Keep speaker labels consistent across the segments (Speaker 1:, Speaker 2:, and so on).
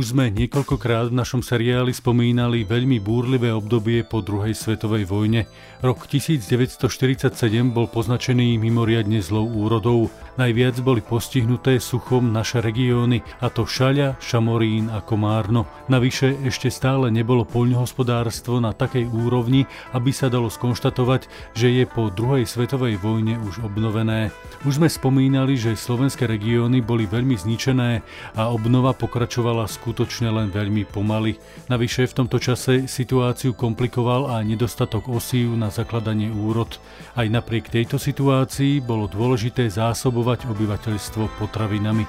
Speaker 1: Už sme niekoľkokrát v našom seriáli spomínali veľmi búrlivé obdobie po druhej svetovej vojne. Rok 1947 bol poznačený mimoriadne zlou úrodou. Najviac boli postihnuté suchom naše regióny, a to Šaľa, Šamorín a Komárno. Navyše ešte stále nebolo poľnohospodárstvo na takej úrovni, aby sa dalo skonštatovať, že je po druhej svetovej vojne už obnovené. Už sme spomínali, že slovenské regióny boli veľmi zničené a obnova pokračovala skutočne len veľmi pomaly. Navyše v tomto čase situáciu komplikoval aj nedostatok osív na zakladanie úrod. Aj napriek tejto situácii bolo dôležité zásobovať obyvateľstvo potravinami.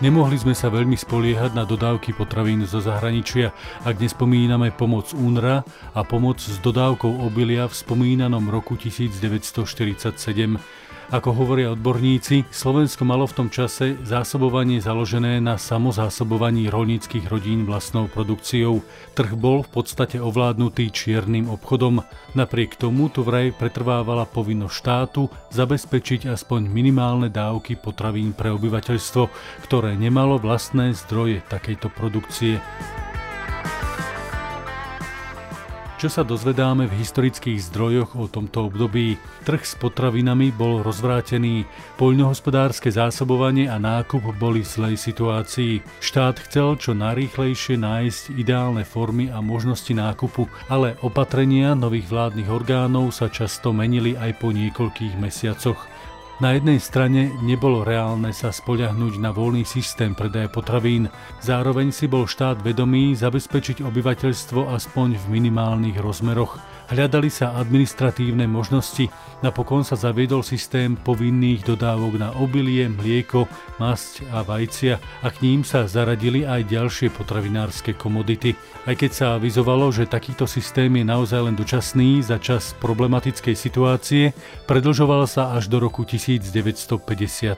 Speaker 1: Nemohli sme sa veľmi spoliehať na dodávky potravín zo zahraničia, ak nespomíname pomoc UNRA a pomoc s dodávkou obilia v spomínanom roku 1947. Ako hovoria odborníci, Slovensko malo v tom čase zásobovanie založené na samozásobovaní rolníckých rodín vlastnou produkciou. Trh bol v podstate ovládnutý čiernym obchodom. Napriek tomu tu vraj pretrvávala povinnosť štátu zabezpečiť aspoň minimálne dávky potravín pre obyvateľstvo, ktoré nemalo vlastné zdroje takejto produkcie. Čo sa dozvedáme v historických zdrojoch o tomto období? Trh s potravinami bol rozvrátený, poľnohospodárske zásobovanie a nákup boli v zlej situácii. Štát chcel čo najrýchlejšie nájsť ideálne formy a možnosti nákupu, ale opatrenia nových vládnych orgánov sa často menili aj po niekoľkých mesiacoch. Na jednej strane nebolo reálne sa spoľahnúť na voľný systém predaja potravín, zároveň si bol štát vedomý zabezpečiť obyvateľstvo aspoň v minimálnych rozmeroch. Hľadali sa administratívne možnosti, napokon sa zaviedol systém povinných dodávok na obilie, mlieko, masť a vajcia a k ním sa zaradili aj ďalšie potravinárske komodity. Aj keď sa avizovalo, že takýto systém je naozaj len dočasný za čas problematickej situácie, predlžoval sa až do roku 1953.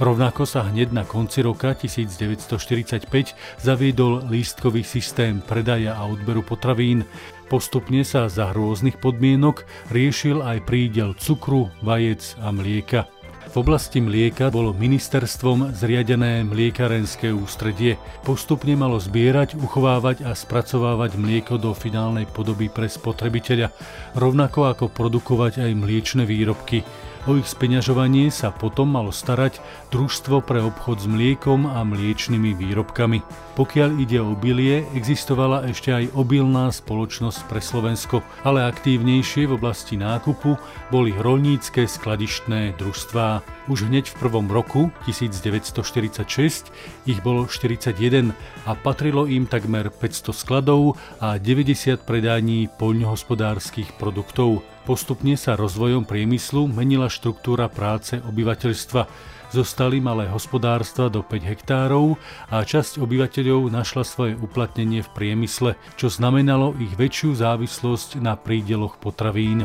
Speaker 1: Rovnako sa hneď na konci roka 1945 zaviedol lístkový systém predaja a odberu potravín, Postupne sa za rôznych podmienok riešil aj prídel cukru, vajec a mlieka. V oblasti mlieka bolo ministerstvom zriadené mliekarenské ústredie. Postupne malo zbierať, uchovávať a spracovávať mlieko do finálnej podoby pre spotrebiteľa, rovnako ako produkovať aj mliečne výrobky. O ich speňažovanie sa potom malo starať Družstvo pre obchod s mliekom a mliečnými výrobkami. Pokiaľ ide o obilie, existovala ešte aj obilná spoločnosť pre Slovensko, ale aktívnejšie v oblasti nákupu boli rolnícke skladištné družstvá. Už hneď v prvom roku, 1946, ich bolo 41 a patrilo im takmer 500 skladov a 90 predání poľnohospodárskych produktov. Postupne sa rozvojom priemyslu menila štruktúra práce obyvateľstva. Zostali malé hospodárstva do 5 hektárov a časť obyvateľov našla svoje uplatnenie v priemysle, čo znamenalo ich väčšiu závislosť na prídeloch potravín.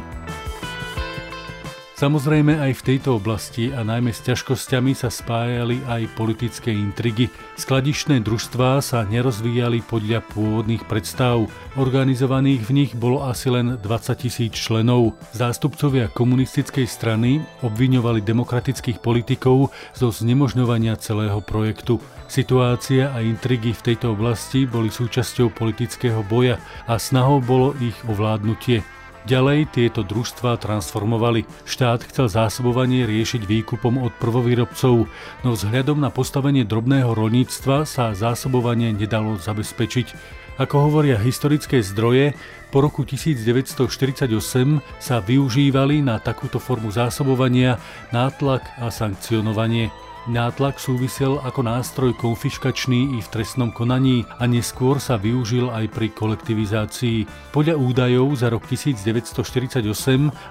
Speaker 1: Samozrejme aj v tejto oblasti a najmä s ťažkosťami sa spájali aj politické intrigy. Skladišné družstvá sa nerozvíjali podľa pôvodných predstav. Organizovaných v nich bolo asi len 20 tisíc členov. Zástupcovia komunistickej strany obviňovali demokratických politikov zo znemožňovania celého projektu. Situácia a intrigy v tejto oblasti boli súčasťou politického boja a snahou bolo ich ovládnutie. Ďalej tieto družstva transformovali. Štát chcel zásobovanie riešiť výkupom od prvovýrobcov, no vzhľadom na postavenie drobného rolníctva sa zásobovanie nedalo zabezpečiť. Ako hovoria historické zdroje, po roku 1948 sa využívali na takúto formu zásobovania nátlak a sankcionovanie. Nátlak súvisel ako nástroj konfiškačný i v trestnom konaní a neskôr sa využil aj pri kolektivizácii. Podľa údajov za rok 1948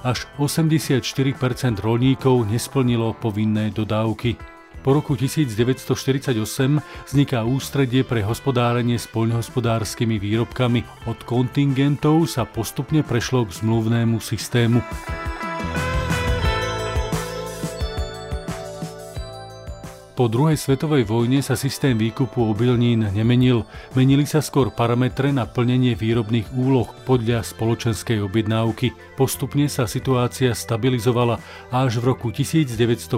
Speaker 1: až 84% rolníkov nesplnilo povinné dodávky. Po roku 1948 vzniká ústredie pre hospodárenie s poľnohospodárskymi výrobkami. Od kontingentov sa postupne prešlo k zmluvnému systému. Po druhej svetovej vojne sa systém výkupu obilnín nemenil. Menili sa skôr parametre na plnenie výrobných úloh podľa spoločenskej objednávky. Postupne sa situácia stabilizovala a až v roku 1952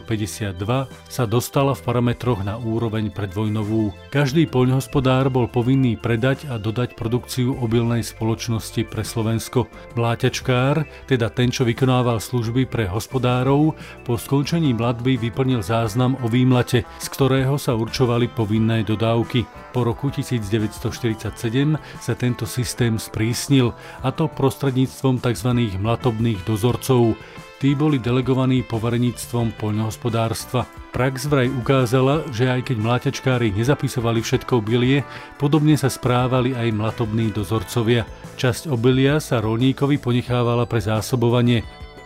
Speaker 1: sa dostala v parametroch na úroveň predvojnovú. Každý poľnohospodár bol povinný predať a dodať produkciu obilnej spoločnosti pre Slovensko. Vláťačkár, teda ten, čo vykonával služby pre hospodárov, po skončení mladby vyplnil záznam o výmlate z ktorého sa určovali povinné dodávky. Po roku 1947 sa tento systém sprísnil, a to prostredníctvom tzv. mlatobných dozorcov. Tí boli delegovaní povereníctvom poľnohospodárstva. Prax vraj ukázala, že aj keď mláťačkári nezapisovali všetko bilie, podobne sa správali aj mlatobní dozorcovia. Časť obilia sa rolníkovi ponechávala pre zásobovanie,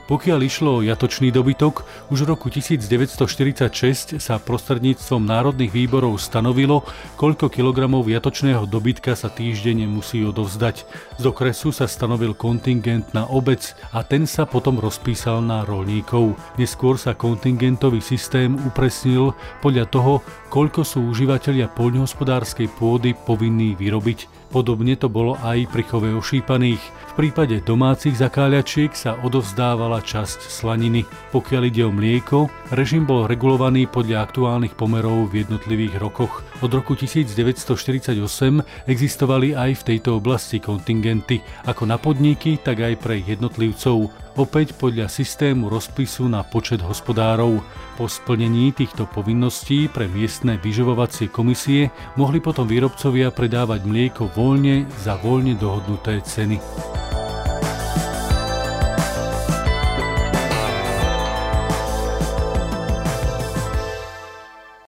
Speaker 1: pokiaľ išlo o jatočný dobytok, už v roku 1946 sa prostredníctvom národných výborov stanovilo, koľko kilogramov jatočného dobytka sa týždenne musí odovzdať. Z okresu sa stanovil kontingent na obec a ten sa potom rozpísal na rolníkov. Neskôr sa kontingentový systém upresnil podľa toho, koľko sú užívateľia poľnohospodárskej pôdy povinní vyrobiť. Podobne to bolo aj pri chove ošípaných. V prípade domácich zakáľačiek sa odovzdávala časť slaniny. Pokiaľ ide o mlieko, režim bol regulovaný podľa aktuálnych pomerov v jednotlivých rokoch. Od roku 1948 existovali aj v tejto oblasti kontingenty, ako na podniky, tak aj pre jednotlivcov opäť podľa systému rozpisu na počet hospodárov. Po splnení týchto povinností pre miestne vyživovacie komisie mohli potom výrobcovia predávať mlieko voľne za voľne dohodnuté ceny.